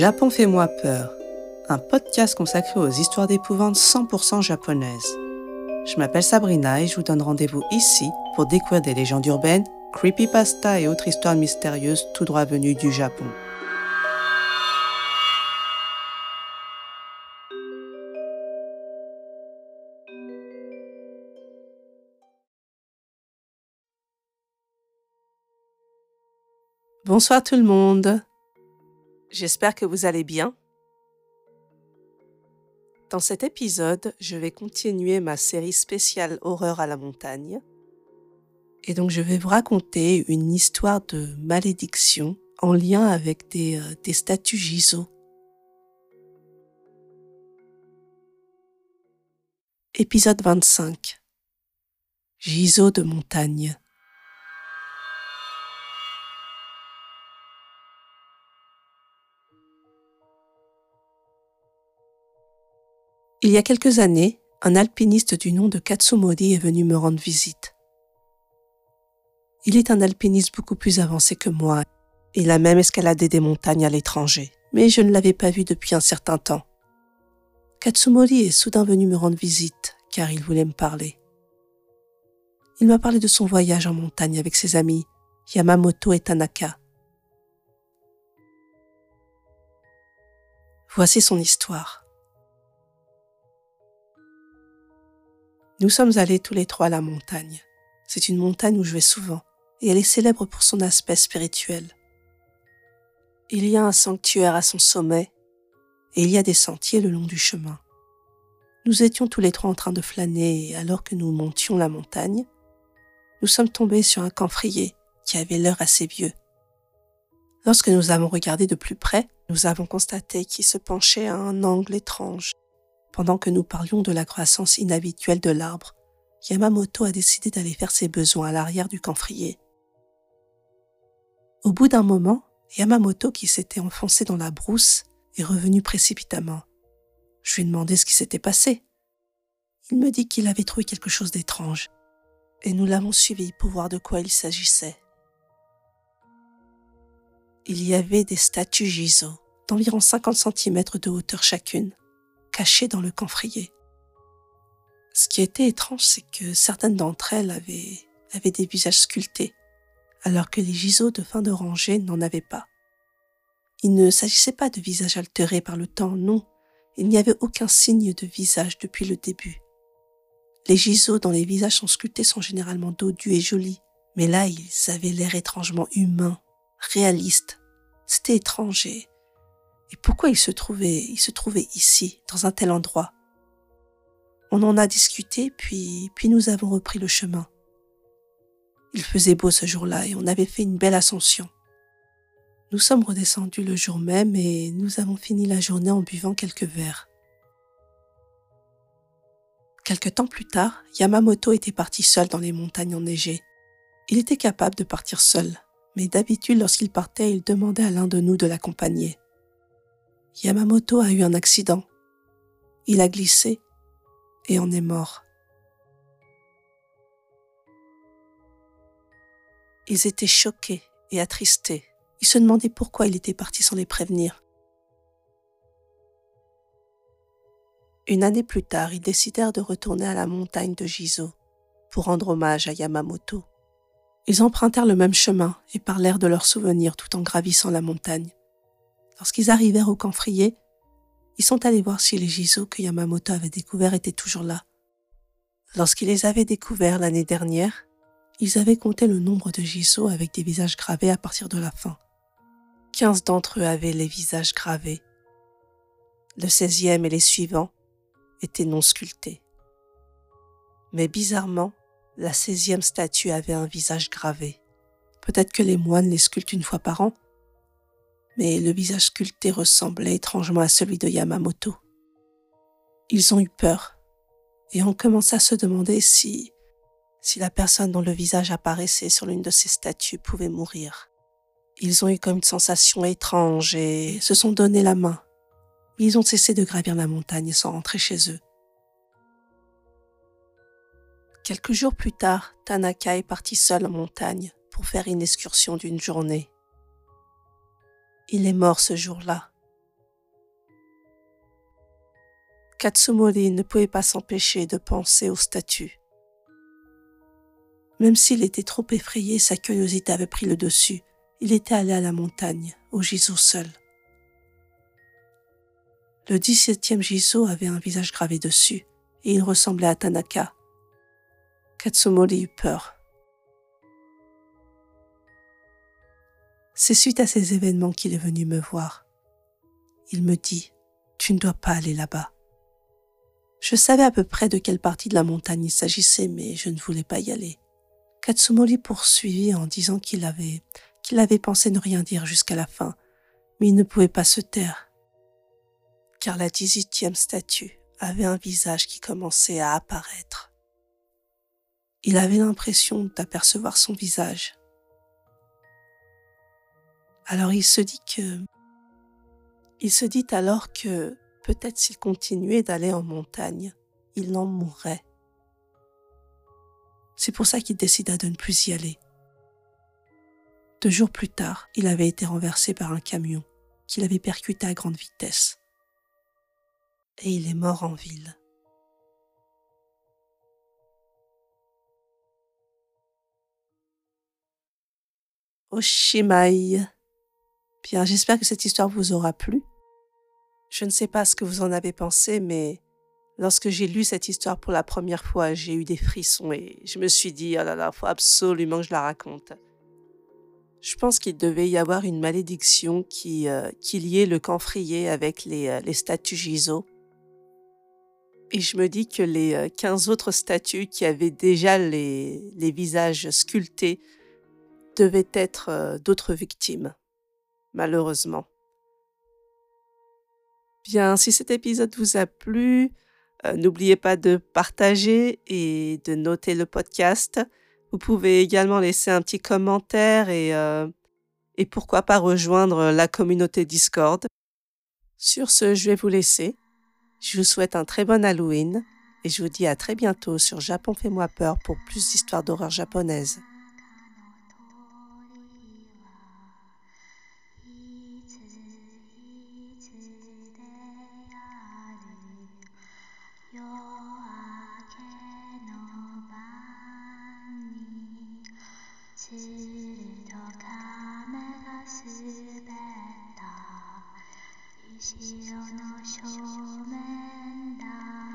Japon fait-moi peur, un podcast consacré aux histoires d'épouvante 100% japonaises. Je m'appelle Sabrina et je vous donne rendez-vous ici pour découvrir des légendes urbaines, creepypasta et autres histoires mystérieuses tout droit venues du Japon. Bonsoir tout le monde. J'espère que vous allez bien. Dans cet épisode, je vais continuer ma série spéciale Horreur à la montagne. Et donc je vais vous raconter une histoire de malédiction en lien avec des, euh, statues Giso. Épisode 25 Giso de montagne Il y a quelques années, un alpiniste du nom de Katsumori est venu me rendre visite. Il est un alpiniste beaucoup plus avancé que moi. Il a même escaladé des montagnes à l'étranger, mais je ne l'avais pas vu depuis un certain temps. Katsumori est soudain venu me rendre visite, car il voulait me parler. Il m'a parlé de son voyage en montagne avec ses amis, Yamamoto et Tanaka. Voici son histoire. Nous sommes allés tous les trois à la montagne. C'est une montagne où je vais souvent, et elle est célèbre pour son aspect spirituel. Il y a un sanctuaire à son sommet, et il y a des sentiers le long du chemin. Nous étions tous les trois en train de flâner, et alors que nous montions la montagne, nous sommes tombés sur un camphrier qui avait l'air assez vieux. Lorsque nous avons regardé de plus près, nous avons constaté qu'il se penchait à un angle étrange pendant que nous parlions de la croissance inhabituelle de l'arbre, Yamamoto a décidé d'aller faire ses besoins à l'arrière du camphrier. Au bout d'un moment, Yamamoto, qui s'était enfoncé dans la brousse, est revenu précipitamment. Je lui ai demandé ce qui s'était passé. Il me dit qu'il avait trouvé quelque chose d'étrange, et nous l'avons suivi pour voir de quoi il s'agissait. Il y avait des statues Giso, d'environ 50 cm de hauteur chacune, cachées dans le camphrier. Ce qui était étrange, c'est que certaines d'entre elles avaient, avaient des visages sculptés, alors que les giseaux de fin de rangée n'en avaient pas. Il ne s'agissait pas de visages altérés par le temps, non, il n'y avait aucun signe de visage depuis le début. Les giseaux dont les visages sont sculptés sont généralement dodus et jolis, mais là ils avaient l'air étrangement humains, réalistes. C'était étrange et pourquoi il se trouvait, il se trouvait ici, dans un tel endroit? On en a discuté, puis, puis nous avons repris le chemin. Il faisait beau ce jour-là et on avait fait une belle ascension. Nous sommes redescendus le jour même et nous avons fini la journée en buvant quelques verres. Quelque temps plus tard, Yamamoto était parti seul dans les montagnes enneigées. Il était capable de partir seul, mais d'habitude lorsqu'il partait, il demandait à l'un de nous de l'accompagner. Yamamoto a eu un accident. Il a glissé et en est mort. Ils étaient choqués et attristés. Ils se demandaient pourquoi il était parti sans les prévenir. Une année plus tard, ils décidèrent de retourner à la montagne de Gizo pour rendre hommage à Yamamoto. Ils empruntèrent le même chemin et parlèrent de leurs souvenirs tout en gravissant la montagne. Lorsqu'ils arrivèrent au camphrier, ils sont allés voir si les giseaux que Yamamoto avait découverts étaient toujours là. Lorsqu'ils les avaient découverts l'année dernière, ils avaient compté le nombre de giseaux avec des visages gravés à partir de la fin. Quinze d'entre eux avaient les visages gravés. Le seizième et les suivants étaient non sculptés. Mais bizarrement, la seizième statue avait un visage gravé. Peut-être que les moines les sculptent une fois par an, mais le visage sculpté ressemblait étrangement à celui de Yamamoto. Ils ont eu peur et ont commencé à se demander si, si la personne dont le visage apparaissait sur l'une de ces statues pouvait mourir. Ils ont eu comme une sensation étrange et se sont donné la main. Ils ont cessé de gravir la montagne sans rentrer chez eux. Quelques jours plus tard, Tanaka est parti seul en montagne pour faire une excursion d'une journée. Il est mort ce jour-là. Katsumori ne pouvait pas s'empêcher de penser aux statues. Même s'il était trop effrayé, sa curiosité avait pris le dessus. Il était allé à la montagne, au Jizo seul. Le 17e Jizo avait un visage gravé dessus, et il ressemblait à Tanaka. Katsumori eut peur. C'est suite à ces événements qu'il est venu me voir. Il me dit, tu ne dois pas aller là-bas. Je savais à peu près de quelle partie de la montagne il s'agissait, mais je ne voulais pas y aller. Katsumori poursuivit en disant qu'il avait, qu'il avait pensé ne rien dire jusqu'à la fin, mais il ne pouvait pas se taire. Car la dix-huitième statue avait un visage qui commençait à apparaître. Il avait l'impression d'apercevoir son visage. Alors il se dit que, il se dit alors que peut-être s'il continuait d'aller en montagne, il en mourrait. C'est pour ça qu'il décida de ne plus y aller. Deux jours plus tard, il avait été renversé par un camion qu'il avait percuté à grande vitesse. Et il est mort en ville. Oshimai. J'espère que cette histoire vous aura plu. Je ne sais pas ce que vous en avez pensé, mais lorsque j'ai lu cette histoire pour la première fois, j'ai eu des frissons et je me suis dit, oh là là, faut absolument que je la raconte. Je pense qu'il devait y avoir une malédiction qui, euh, qui liait le camphrier avec les, euh, les statues Giso. Et je me dis que les 15 euh, autres statues qui avaient déjà les, les visages sculptés devaient être d'autres victimes, malheureusement. Bien, si cet épisode vous a plu, euh, n'oubliez pas de partager et de noter le podcast. Vous pouvez également laisser un petit commentaire et, euh, et pourquoi pas rejoindre la communauté Discord. Sur ce, je vais vous laisser. Je vous souhaite un très bon Halloween et je vous dis à très bientôt sur Japon fait-moi peur pour plus d'histoires d'horreur japonaises. 白亀が滑った石の正面だ。